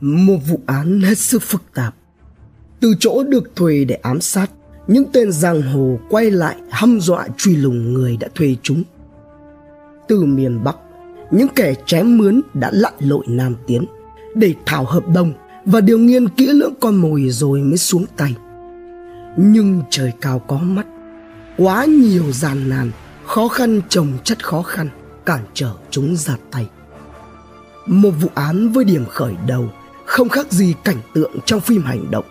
Một vụ án hết sức phức tạp. Từ chỗ được thuê để ám sát, những tên giang hồ quay lại hăm dọa truy lùng người đã thuê chúng. Từ miền Bắc, những kẻ chém mướn đã lặn lội Nam Tiến để thảo hợp đồng và điều nghiên kỹ lưỡng con mồi rồi mới xuống tay. Nhưng trời cao có mắt, quá nhiều gian nan, khó khăn chồng chất khó khăn cản trở chúng ra tay. Một vụ án với điểm khởi đầu không khác gì cảnh tượng trong phim hành động.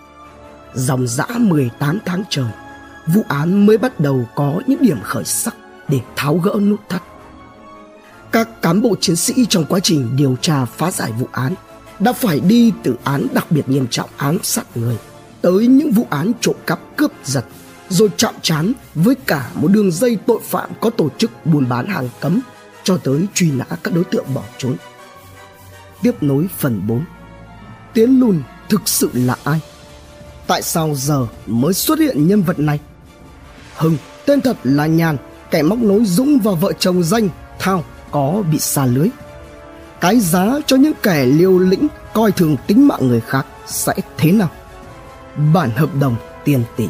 Dòng dã 18 tháng trời, vụ án mới bắt đầu có những điểm khởi sắc để tháo gỡ nút thắt. Các cán bộ chiến sĩ trong quá trình điều tra phá giải vụ án đã phải đi từ án đặc biệt nghiêm trọng án sát người tới những vụ án trộm cắp cướp giật rồi chạm trán với cả một đường dây tội phạm có tổ chức buôn bán hàng cấm cho tới truy nã các đối tượng bỏ trốn. Tiếp nối phần 4 Tiến Lùn thực sự là ai? Tại sao giờ mới xuất hiện nhân vật này? Hưng, tên thật là Nhàn, kẻ móc nối Dũng và vợ chồng danh Thao có bị xa lưới. Cái giá cho những kẻ liều lĩnh coi thường tính mạng người khác sẽ thế nào? Bản hợp đồng tiền tỷ.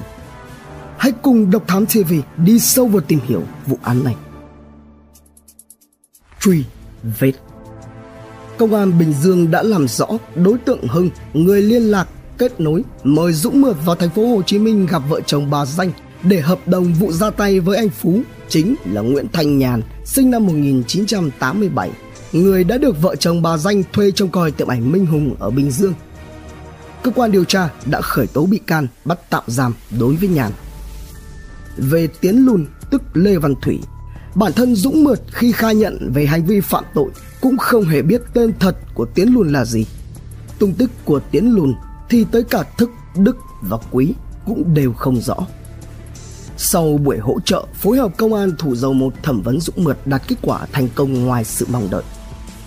Hãy cùng Độc Thám TV đi sâu vào tìm hiểu vụ án này. Truy vết Công an Bình Dương đã làm rõ đối tượng Hưng, người liên lạc kết nối mời Dũng Mượt vào thành phố Hồ Chí Minh gặp vợ chồng bà Danh để hợp đồng vụ ra tay với anh Phú chính là Nguyễn Thành Nhàn, sinh năm 1987, người đã được vợ chồng bà Danh thuê trông coi tiệm ảnh Minh Hùng ở Bình Dương. Cơ quan điều tra đã khởi tố bị can, bắt tạm giam đối với Nhàn. Về Tiến Lùn, tức Lê Văn Thủy, bản thân Dũng Mượt khi khai nhận về hành vi phạm tội cũng không hề biết tên thật của Tiến Lùn là gì. Tung tích của Tiến Lùn thì tới cả Thức, Đức và Quý cũng đều không rõ. Sau buổi hỗ trợ, phối hợp công an thủ dầu một thẩm vấn Dũng Mượt đạt kết quả thành công ngoài sự mong đợi.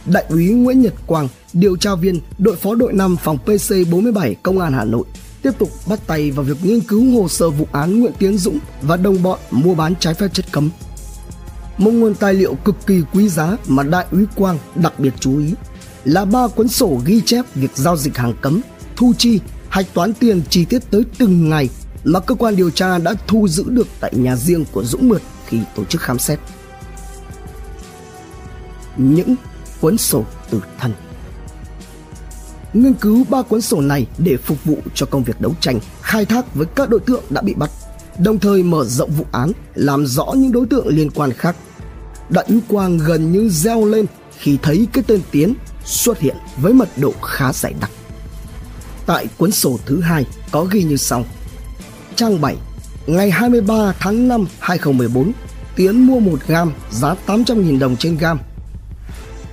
Đại úy Nguyễn Nhật Quang, điều tra viên đội phó đội 5 phòng PC 47 Công an Hà Nội tiếp tục bắt tay vào việc nghiên cứu hồ sơ vụ án Nguyễn Tiến Dũng và đồng bọn mua bán trái phép chất cấm. Một nguồn tài liệu cực kỳ quý giá mà đại úy Quang đặc biệt chú ý là ba cuốn sổ ghi chép việc giao dịch hàng cấm, thu chi, hạch toán tiền chi tiết tới từng ngày mà cơ quan điều tra đã thu giữ được tại nhà riêng của Dũng Mượt khi tổ chức khám xét. Những cuốn sổ tử thần. Nghiên cứu ba cuốn sổ này để phục vụ cho công việc đấu tranh, khai thác với các đối tượng đã bị bắt, đồng thời mở rộng vụ án, làm rõ những đối tượng liên quan khác. Đại úy Quang gần như reo lên khi thấy cái tên Tiến xuất hiện với mật độ khá dày đặc. Tại cuốn sổ thứ hai có ghi như sau – trang 7 Ngày 23 tháng 5 2014 Tiến mua 1 gam giá 800.000 đồng trên gam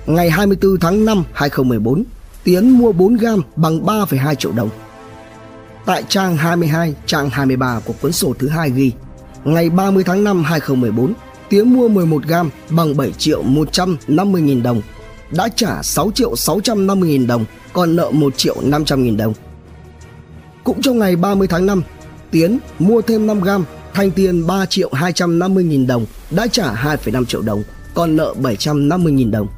Ngày 24 tháng 5 2014 Tiến mua 4 gam bằng 3,2 triệu đồng Tại trang 22, trang 23 của cuốn sổ thứ hai ghi Ngày 30 tháng 5 2014 Tiến mua 11 gam bằng 7 triệu 150 nghìn đồng Đã trả 6 triệu 650 nghìn đồng Còn nợ 1 triệu 500 nghìn đồng Cũng trong ngày 30 tháng 5 Tiến mua thêm 5 gam thành tiền 3 triệu 250 nghìn đồng, đã trả 2,5 triệu đồng, còn nợ 750 nghìn đồng.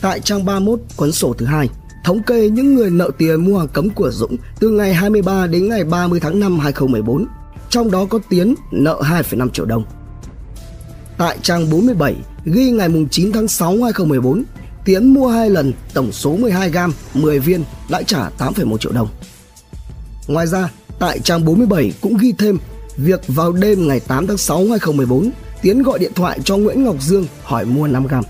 Tại trang 31 cuốn sổ thứ hai, thống kê những người nợ tiền mua hàng cấm của Dũng từ ngày 23 đến ngày 30 tháng 5 2014, trong đó có Tiến nợ 2,5 triệu đồng. Tại trang 47 ghi ngày 9 tháng 6 2014, Tiến mua hai lần tổng số 12 gam 10 viên đã trả 8,1 triệu đồng. Ngoài ra, Tại trang 47 cũng ghi thêm việc vào đêm ngày 8 tháng 6 2014, Tiến gọi điện thoại cho Nguyễn Ngọc Dương hỏi mua 5 gam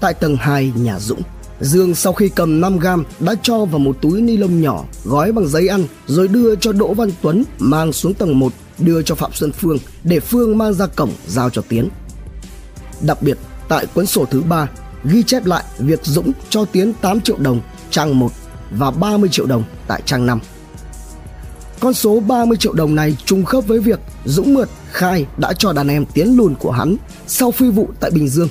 Tại tầng 2 nhà Dũng, Dương sau khi cầm 5 gram đã cho vào một túi ni lông nhỏ gói bằng giấy ăn rồi đưa cho Đỗ Văn Tuấn mang xuống tầng 1 đưa cho Phạm Xuân Phương để Phương mang ra cổng giao cho Tiến. Đặc biệt, tại cuốn sổ thứ ba ghi chép lại việc Dũng cho Tiến 8 triệu đồng trang 1 và 30 triệu đồng tại trang 5. Con số 30 triệu đồng này trùng khớp với việc Dũng Mượt khai đã cho đàn em tiến lùn của hắn sau phi vụ tại Bình Dương.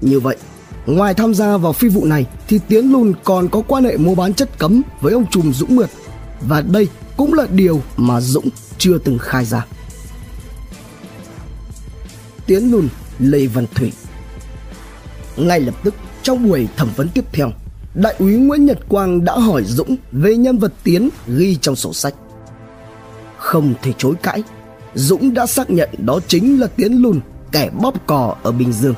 Như vậy, ngoài tham gia vào phi vụ này thì Tiến Lùn còn có quan hệ mua bán chất cấm với ông trùm Dũng Mượt và đây cũng là điều mà Dũng chưa từng khai ra. Tiến Lùn Lê Văn Thủy Ngay lập tức trong buổi thẩm vấn tiếp theo, Đại úy Nguyễn Nhật Quang đã hỏi Dũng về nhân vật Tiến ghi trong sổ sách. Không thể chối cãi, Dũng đã xác nhận đó chính là Tiến Lùn, kẻ bóp cò ở Bình Dương.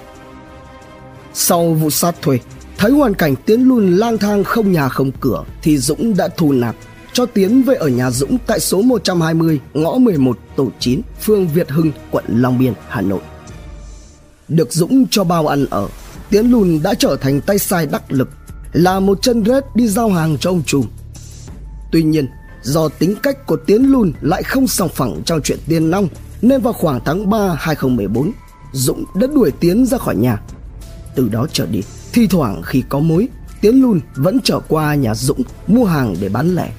Sau vụ sát thuê, thấy hoàn cảnh Tiến luôn lang thang không nhà không cửa thì Dũng đã thu nạp cho Tiến về ở nhà Dũng tại số 120 ngõ 11 tổ 9 phường Việt Hưng quận Long Biên Hà Nội. Được Dũng cho bao ăn ở, Tiến Lùn đã trở thành tay sai đắc lực là một chân rết đi giao hàng cho ông trùm. Tuy nhiên, do tính cách của Tiến Lùn lại không sòng phẳng trong chuyện tiền nong nên vào khoảng tháng 3 2014, Dũng đã đuổi Tiến ra khỏi nhà. Từ đó trở đi, thi thoảng khi có mối, Tiến luôn vẫn trở qua nhà Dũng mua hàng để bán lẻ.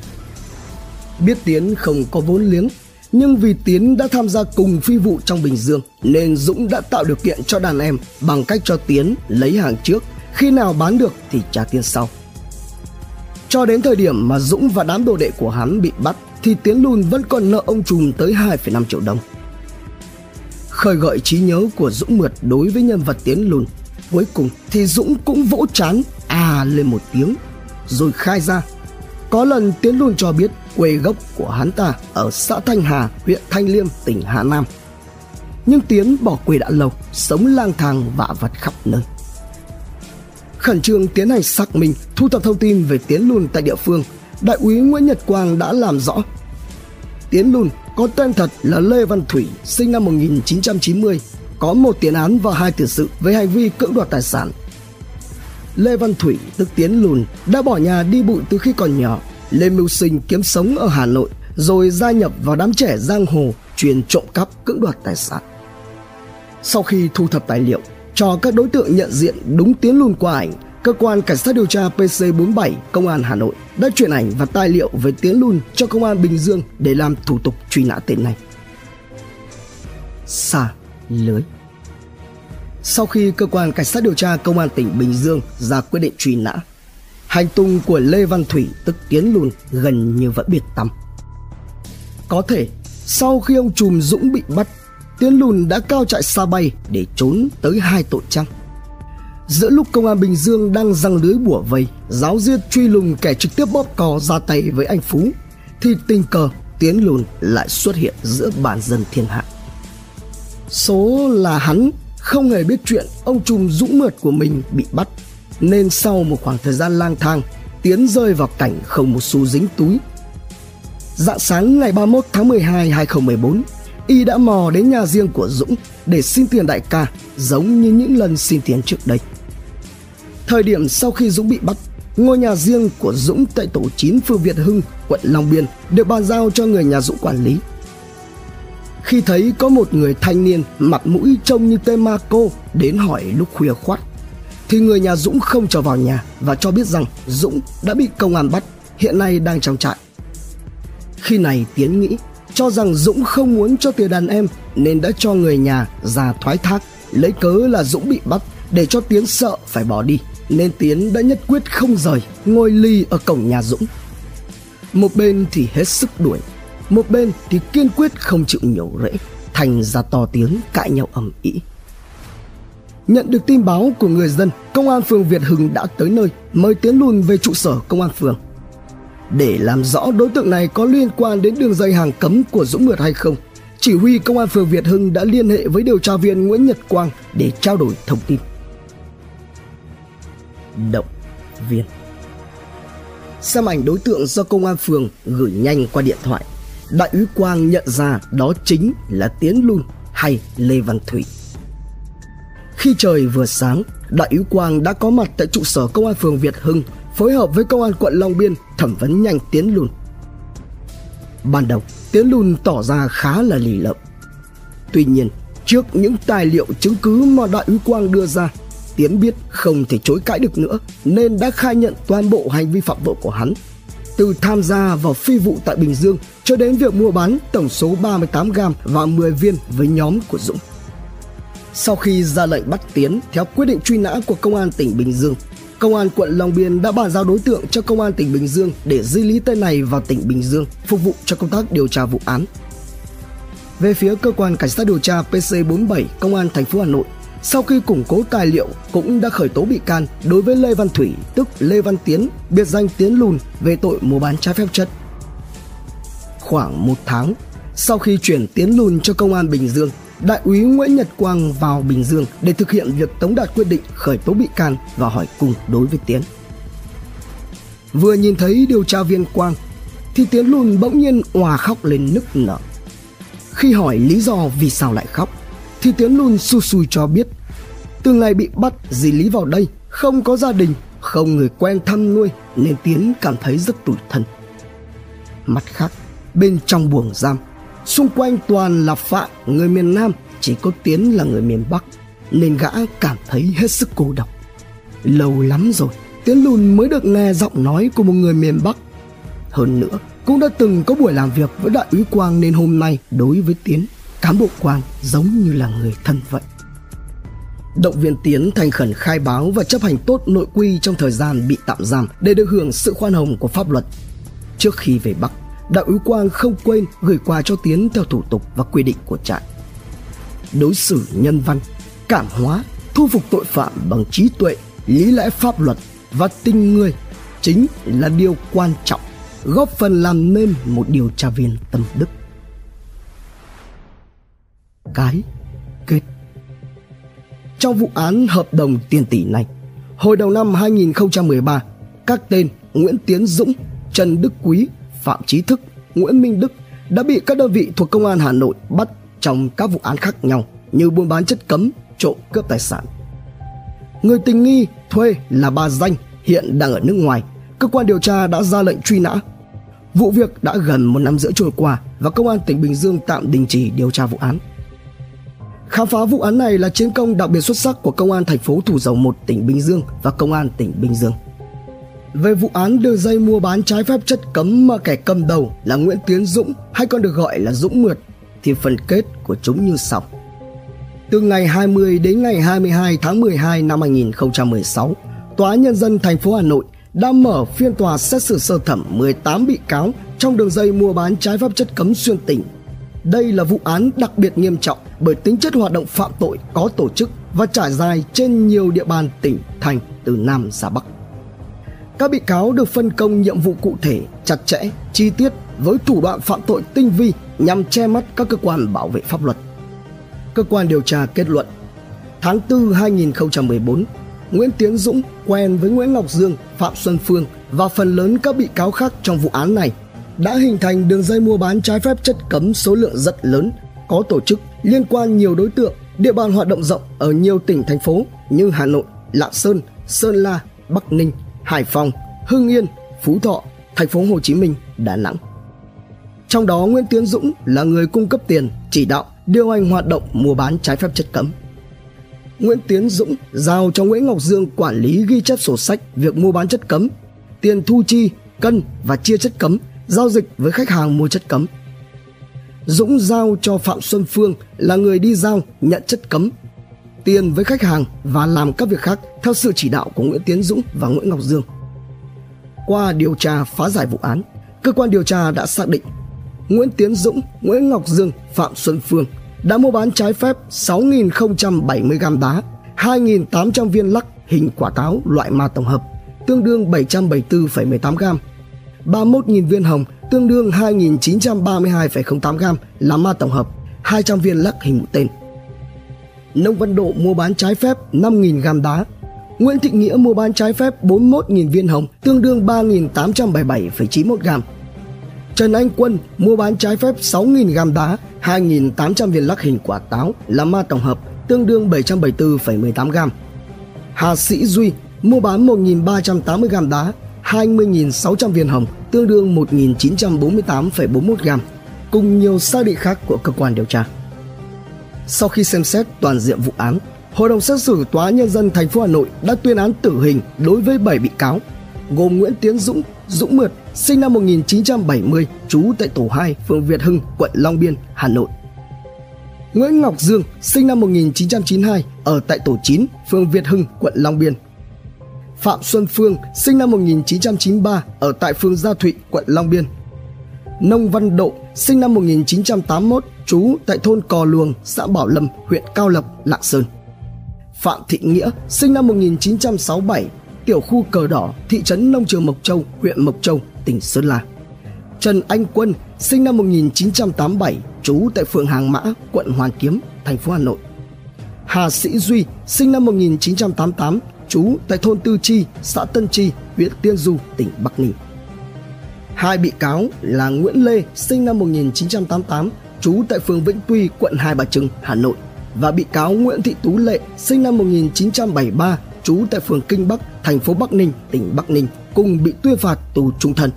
Biết Tiến không có vốn liếng, nhưng vì Tiến đã tham gia cùng phi vụ trong Bình Dương nên Dũng đã tạo điều kiện cho đàn em bằng cách cho Tiến lấy hàng trước, khi nào bán được thì trả tiền sau. Cho đến thời điểm mà Dũng và đám đồ đệ của hắn bị bắt thì Tiến Lùn vẫn còn nợ ông trùm tới 2,5 triệu đồng. Khơi gợi trí nhớ của Dũng Mượt đối với nhân vật Tiến Lùn. Cuối cùng thì Dũng cũng vỗ chán à lên một tiếng rồi khai ra. Có lần Tiến luôn cho biết quê gốc của hắn ta ở xã Thanh Hà, huyện Thanh Liêm, tỉnh Hà Nam. Nhưng Tiến bỏ quê đã lâu, sống lang thang vạ vật khắp nơi khẩn trương tiến hành xác minh, thu thập thông tin về Tiến Lùn tại địa phương. Đại úy Nguyễn Nhật Quang đã làm rõ. Tiến Lùn có tên thật là Lê Văn Thủy, sinh năm 1990, có một tiền án và hai tiền sự với hành vi cưỡng đoạt tài sản. Lê Văn Thủy, tức Tiến Lùn, đã bỏ nhà đi bụi từ khi còn nhỏ, lên mưu sinh kiếm sống ở Hà Nội, rồi gia nhập vào đám trẻ giang hồ chuyên trộm cắp cưỡng đoạt tài sản. Sau khi thu thập tài liệu, cho các đối tượng nhận diện đúng tiến lùn qua ảnh, cơ quan cảnh sát điều tra PC47 Công an Hà Nội đã chuyển ảnh và tài liệu về tiến lùn cho công an Bình Dương để làm thủ tục truy nã tên này. Sa lưới Sau khi cơ quan cảnh sát điều tra công an tỉnh Bình Dương ra quyết định truy nã, hành tung của Lê Văn Thủy tức Tiến Lùn gần như vẫn biệt tăm. Có thể sau khi ông Trùm Dũng bị bắt Tiến lùn đã cao chạy xa bay để trốn tới hai tội trăng. Giữa lúc công an Bình Dương đang răng lưới bủa vây, giáo diết truy lùng kẻ trực tiếp bóp cò ra tay với anh Phú, thì tình cờ Tiến lùn lại xuất hiện giữa bản dân thiên hạ. Số là hắn không hề biết chuyện ông trùm dũng mượt của mình bị bắt, nên sau một khoảng thời gian lang thang, Tiến rơi vào cảnh không một xu dính túi. Dạng sáng ngày 31 tháng 12 2014, y đã mò đến nhà riêng của Dũng để xin tiền đại ca giống như những lần xin tiền trước đây. Thời điểm sau khi Dũng bị bắt, ngôi nhà riêng của Dũng tại tổ 9 phường Việt Hưng, quận Long Biên được bàn giao cho người nhà Dũng quản lý. Khi thấy có một người thanh niên mặt mũi trông như tên ma cô đến hỏi lúc khuya khoắt, thì người nhà Dũng không cho vào nhà và cho biết rằng Dũng đã bị công an bắt, hiện nay đang trong trại. Khi này Tiến nghĩ cho rằng Dũng không muốn cho tiền đàn em nên đã cho người nhà ra thoái thác lấy cớ là Dũng bị bắt để cho Tiến sợ phải bỏ đi nên Tiến đã nhất quyết không rời ngồi ly ở cổng nhà Dũng. Một bên thì hết sức đuổi, một bên thì kiên quyết không chịu nhổ rễ, thành ra to tiếng cãi nhau ầm ĩ. Nhận được tin báo của người dân, công an phường Việt Hưng đã tới nơi mời Tiến lùn về trụ sở công an phường để làm rõ đối tượng này có liên quan đến đường dây hàng cấm của Dũng Mượt hay không. Chỉ huy công an phường Việt Hưng đã liên hệ với điều tra viên Nguyễn Nhật Quang để trao đổi thông tin. Động viên Xem ảnh đối tượng do công an phường gửi nhanh qua điện thoại. Đại úy Quang nhận ra đó chính là Tiến Lun hay Lê Văn Thủy. Khi trời vừa sáng, Đại úy Quang đã có mặt tại trụ sở công an phường Việt Hưng phối hợp với công an quận Long Biên thẩm vấn nhanh Tiến Lùn. Ban đầu, Tiến Lùn tỏ ra khá là lì lợm. Tuy nhiên, trước những tài liệu chứng cứ mà Đại úy Quang đưa ra, Tiến biết không thể chối cãi được nữa nên đã khai nhận toàn bộ hành vi phạm tội của hắn. Từ tham gia vào phi vụ tại Bình Dương cho đến việc mua bán tổng số 38 gram và 10 viên với nhóm của Dũng. Sau khi ra lệnh bắt Tiến theo quyết định truy nã của công an tỉnh Bình Dương, Công an quận Long Biên đã bàn giao đối tượng cho Công an tỉnh Bình Dương để di lý tên này vào tỉnh Bình Dương phục vụ cho công tác điều tra vụ án. Về phía cơ quan cảnh sát điều tra PC47 Công an thành phố Hà Nội, sau khi củng cố tài liệu cũng đã khởi tố bị can đối với Lê Văn Thủy tức Lê Văn Tiến biệt danh Tiến Lùn về tội mua bán trái phép chất. Khoảng một tháng sau khi chuyển Tiến Lùn cho công an Bình Dương, Đại úy Nguyễn Nhật Quang vào Bình Dương để thực hiện việc tống đạt quyết định khởi tố bị can và hỏi cùng đối với Tiến. Vừa nhìn thấy điều tra viên Quang thì Tiến Lùn bỗng nhiên òa khóc lên nức nở. Khi hỏi lý do vì sao lại khóc thì Tiến Lùn su sùi cho biết từ ngày bị bắt dì Lý vào đây không có gia đình, không người quen thăm nuôi nên Tiến cảm thấy rất tủi thân. Mặt khác, bên trong buồng giam, xung quanh toàn là phạm người miền Nam, chỉ có Tiến là người miền Bắc nên gã cảm thấy hết sức cô độc. Lâu lắm rồi, Tiến Lùn mới được nghe giọng nói của một người miền Bắc. Hơn nữa, cũng đã từng có buổi làm việc với đại úy Quang nên hôm nay đối với Tiến, cán bộ Quang giống như là người thân vậy. Động viên Tiến thành khẩn khai báo và chấp hành tốt nội quy trong thời gian bị tạm giam để được hưởng sự khoan hồng của pháp luật. Trước khi về Bắc, Đại úy Quang không quên gửi quà cho Tiến theo thủ tục và quy định của trại. Đối xử nhân văn, cảm hóa, thu phục tội phạm bằng trí tuệ, lý lẽ pháp luật và tình người chính là điều quan trọng góp phần làm nên một điều tra viên tâm đức. Cái kết Trong vụ án hợp đồng tiền tỷ này, hồi đầu năm 2013, các tên Nguyễn Tiến Dũng, Trần Đức Quý, Phạm trí Thức, Nguyễn Minh Đức đã bị các đơn vị thuộc Công an Hà Nội bắt trong các vụ án khác nhau như buôn bán chất cấm, trộm cướp tài sản. Người tình nghi thuê là bà Danh hiện đang ở nước ngoài. Cơ quan điều tra đã ra lệnh truy nã. Vụ việc đã gần một năm rưỡi trôi qua và Công an tỉnh Bình Dương tạm đình chỉ điều tra vụ án. Khám phá vụ án này là chiến công đặc biệt xuất sắc của Công an thành phố Thủ Dầu Một tỉnh Bình Dương và Công an tỉnh Bình Dương. Về vụ án đường dây mua bán trái phép chất cấm mà kẻ cầm đầu là Nguyễn Tiến Dũng hay còn được gọi là Dũng Mượt thì phần kết của chúng như sau. Từ ngày 20 đến ngày 22 tháng 12 năm 2016, Tòa Nhân dân thành phố Hà Nội đã mở phiên tòa xét xử sơ thẩm 18 bị cáo trong đường dây mua bán trái phép chất cấm xuyên tỉnh. Đây là vụ án đặc biệt nghiêm trọng bởi tính chất hoạt động phạm tội có tổ chức và trải dài trên nhiều địa bàn tỉnh, thành từ Nam ra Bắc. Các bị cáo được phân công nhiệm vụ cụ thể, chặt chẽ, chi tiết với thủ đoạn phạm tội tinh vi nhằm che mắt các cơ quan bảo vệ pháp luật. Cơ quan điều tra kết luận, tháng 4 2014, Nguyễn Tiến Dũng quen với Nguyễn Ngọc Dương, Phạm Xuân Phương và phần lớn các bị cáo khác trong vụ án này đã hình thành đường dây mua bán trái phép chất cấm số lượng rất lớn, có tổ chức liên quan nhiều đối tượng, địa bàn hoạt động rộng ở nhiều tỉnh thành phố như Hà Nội, Lạng Sơn, Sơn La, Bắc Ninh, Hải Phòng, Hưng Yên, Phú Thọ, thành phố Hồ Chí Minh, Đà Nẵng. Trong đó Nguyễn Tiến Dũng là người cung cấp tiền, chỉ đạo, điều hành hoạt động mua bán trái phép chất cấm. Nguyễn Tiến Dũng giao cho Nguyễn Ngọc Dương quản lý ghi chép sổ sách việc mua bán chất cấm, tiền thu chi, cân và chia chất cấm, giao dịch với khách hàng mua chất cấm. Dũng giao cho Phạm Xuân Phương là người đi giao nhận chất cấm, tiền với khách hàng và làm các việc khác theo sự chỉ đạo của Nguyễn Tiến Dũng và Nguyễn Ngọc Dương. Qua điều tra phá giải vụ án, cơ quan điều tra đã xác định Nguyễn Tiến Dũng, Nguyễn Ngọc Dương, Phạm Xuân Phương đã mua bán trái phép 6.070 gam đá, 2.800 viên lắc hình quả táo loại ma tổng hợp, tương đương 774,18 gam, 31.000 viên hồng, tương đương 2.932,08 gam là ma tổng hợp, 200 viên lắc hình mũi tên. Nông Văn Độ mua bán trái phép 5.000 gam đá, Nguyễn Thị Nghĩa mua bán trái phép 41.000 viên hồng, tương đương 3.877,91 gam. Trần Anh Quân mua bán trái phép 6.000 gam đá, 2.800 viên lắc hình quả táo là ma tổng hợp, tương đương 774,18 gam. Hà Sĩ Duy mua bán 1.380 gam đá, 20.600 viên hồng, tương đương 1.948,41 gam, cùng nhiều xác định khác của cơ quan điều tra. Sau khi xem xét toàn diện vụ án, Hội đồng xét xử Tòa Nhân dân thành phố Hà Nội đã tuyên án tử hình đối với 7 bị cáo, gồm Nguyễn Tiến Dũng, Dũng Mượt, sinh năm 1970, trú tại tổ 2, phường Việt Hưng, quận Long Biên, Hà Nội. Nguyễn Ngọc Dương, sinh năm 1992, ở tại tổ 9, phường Việt Hưng, quận Long Biên. Phạm Xuân Phương, sinh năm 1993, ở tại phường Gia Thụy, quận Long Biên. Nông Văn Độ, sinh năm 1981, trú tại thôn Cò Luồng, xã Bảo Lâm, huyện Cao Lộc, Lạng Sơn. Phạm Thị Nghĩa, sinh năm 1967, tiểu khu Cờ Đỏ, thị trấn Nông Trường Mộc Châu, huyện Mộc Châu, tỉnh Sơn La. Trần Anh Quân, sinh năm 1987, trú tại phường Hàng Mã, quận Hoàn Kiếm, thành phố Hà Nội. Hà Sĩ Duy, sinh năm 1988, trú tại thôn Tư Chi, xã Tân Chi, huyện Tiên Du, tỉnh Bắc Ninh. Hai bị cáo là Nguyễn Lê, sinh năm 1988, trú tại phường Vĩnh Tuy, quận Hai Bà Trưng, Hà Nội và bị cáo Nguyễn Thị Tú Lệ, sinh năm 1973, trú tại phường Kinh Bắc, thành phố Bắc Ninh, tỉnh Bắc Ninh, cùng bị tuyên phạt tù trung thân.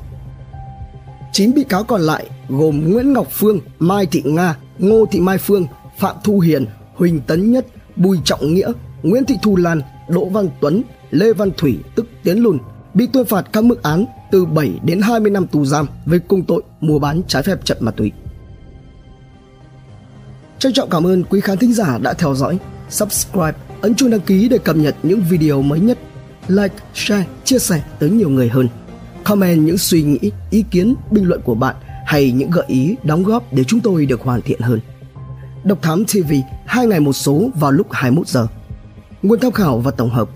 9 bị cáo còn lại gồm Nguyễn Ngọc Phương, Mai Thị Nga, Ngô Thị Mai Phương, Phạm Thu Hiền, Huỳnh Tấn Nhất, Bùi Trọng Nghĩa, Nguyễn Thị Thu Lan, Đỗ Văn Tuấn, Lê Văn Thủy tức Tiến Lùn bị tuyên phạt các mức án từ 7 đến 20 năm tù giam về cùng tội mua bán trái phép chất ma túy. Trân trọng cảm ơn quý khán thính giả đã theo dõi, subscribe, ấn chuông đăng ký để cập nhật những video mới nhất, like, share, chia sẻ tới nhiều người hơn. Comment những suy nghĩ, ý kiến, bình luận của bạn hay những gợi ý, đóng góp để chúng tôi được hoàn thiện hơn. Độc Thám TV hai ngày một số vào lúc 21 giờ. Nguồn tham khảo và tổng hợp: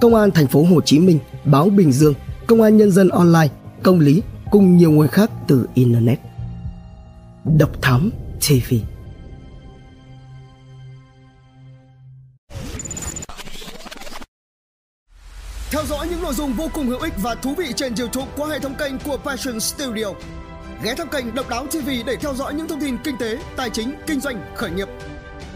Công an thành phố Hồ Chí Minh, Báo Bình Dương, Công an Nhân dân online, Công lý cùng nhiều nguồn khác từ internet. Độc Thám TV Theo dõi những nội dung vô cùng hữu ích và thú vị trên YouTube qua hệ thống kênh của Passion Studio. Ghé thăm kênh Độc Đáo TV để theo dõi những thông tin kinh tế, tài chính, kinh doanh, khởi nghiệp.